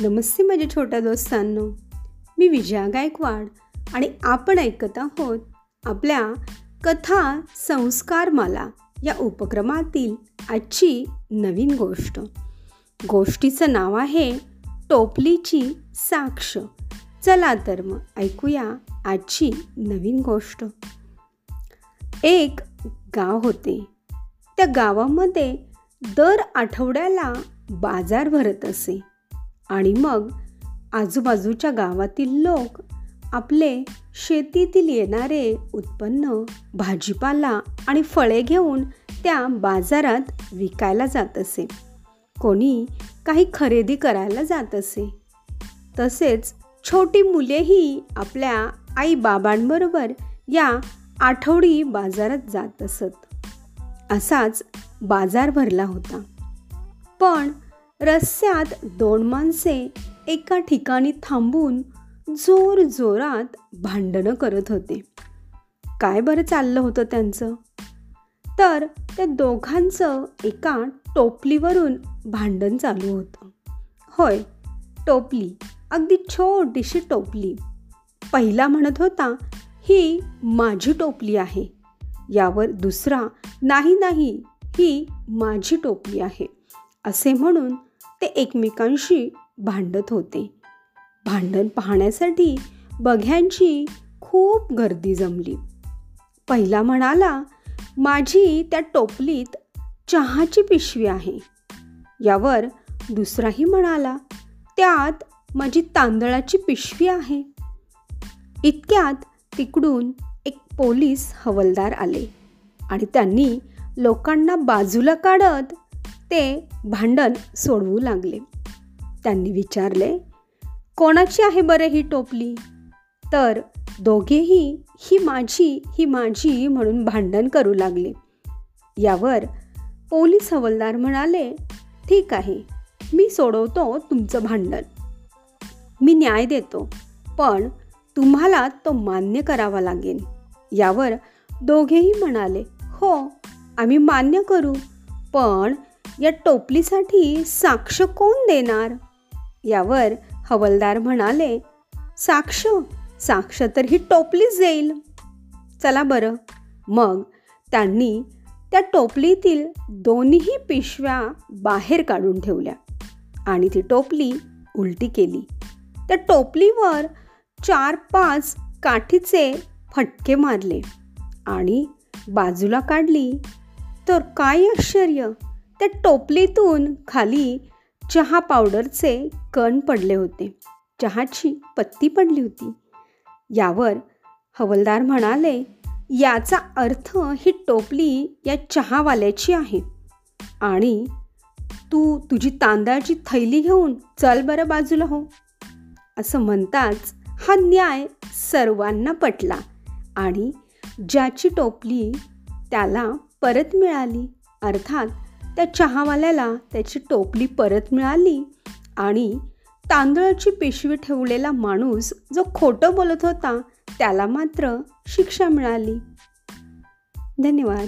नमस्ते माझ्या छोट्या दोस्तांनो. मी विजया गायकवाड आणि आपण ऐकत आहोत आपल्या कथा संस्कारमाला या उपक्रमातील आजची नवीन गोष्ट. गोष्टीचं नाव आहे टोपलीची साक्ष. चला तर मग ऐकूया आजची नवीन गोष्ट. एक गाव होते. त्या गावामध्ये दर आठवड्याला बाजार भरत असे. आणि मग आजूबाजूच्या गावातील लोक आपले शेतीतील येणारे उत्पन्न भाजीपाला आणि फळे घेऊन त्या बाजारात विकायला जात असे. कोणी काही खरेदी करायला जात असे. तसेच छोटी मुलेही आपल्या आई बाबांबरोबर या आठवडी बाजारात जात असत. असाच बाजार भरला होता. पण रस्त्यात दोन माणसे एका ठिकाणी थांबून जोर जोरात भांडणं करत होते. काय बरं चाललं होतं त्यांचं? तर त्या दोघांचं एका टोपलीवरून भांडण चालू होतं. होय टोपली अगदी छोटीशी टोपली. पहिला म्हणत होता ही माझी टोपली आहे. यावर दुसरा नाही नाही ही माझी टोपली आहे. असे म्हणून ते एकमेकांशी भांडत होते. भांडण पाहण्यासाठी बघ्यांची खूप गर्दी जमली. पहिला म्हणाला माझी त्या टोपलीत चहाची पिशवी आहे. यावर दुसराही म्हणाला त्यात माझी तांदळाची पिशवी आहे. इतक्यात तिकडून एक पोलीस हवलदार आले आणि त्यांनी लोकांना बाजूला काढत ते भांडण सोडवू लागले. त्यांनी विचारले कोणाची आहे बरं ही टोपली? तर दोघेही ही माझी ही माझी म्हणून भांडण करू लागले. यावर पोलीस हवलदार म्हणाले ठीक आहे मी सोडवतो तुमचं भांडण. मी न्याय देतो पण तुम्हाला तो मान्य करावा लागेल. यावर दोघेही म्हणाले हो आम्ही मान्य करू पण या टोपलीसाठी साक्ष कोण देणार? यावर हवलदार म्हणाले साक्ष साक्ष तर ही टोपलीच देईल. चला बरं. मग त्यांनी त्या टोपलीतील दोन्ही पिशव्या बाहेर काढून ठेवल्या आणि ती टोपली उलटी केली. त्या टोपलीवर चार पाच काठीचे फटके मारले आणि बाजूला काढली. तर काय आश्चर्य! त्या टोपलीतून खाली चहा पावडरचे कण पडले होते. चहाची पत्ती पडली होती. यावर हवलदार म्हणाले याचा अर्थ ही टोपली या चहावाल्याची आहे. आणि तू तुझी तांदळाची थैली घेऊन चल बरं बाजूला हो. असं म्हणताच हा न्याय सर्वांना पटला आणि ज्याची टोपली त्याला परत मिळाली अर्थात त्या चहावाल्याला त्याची टोपली परत मिळाली आणि तांदळाची पिशवी ठेवलेला माणूस जो खोटं बोलत होता त्याला मात्र शिक्षा मिळाली. धन्यवाद.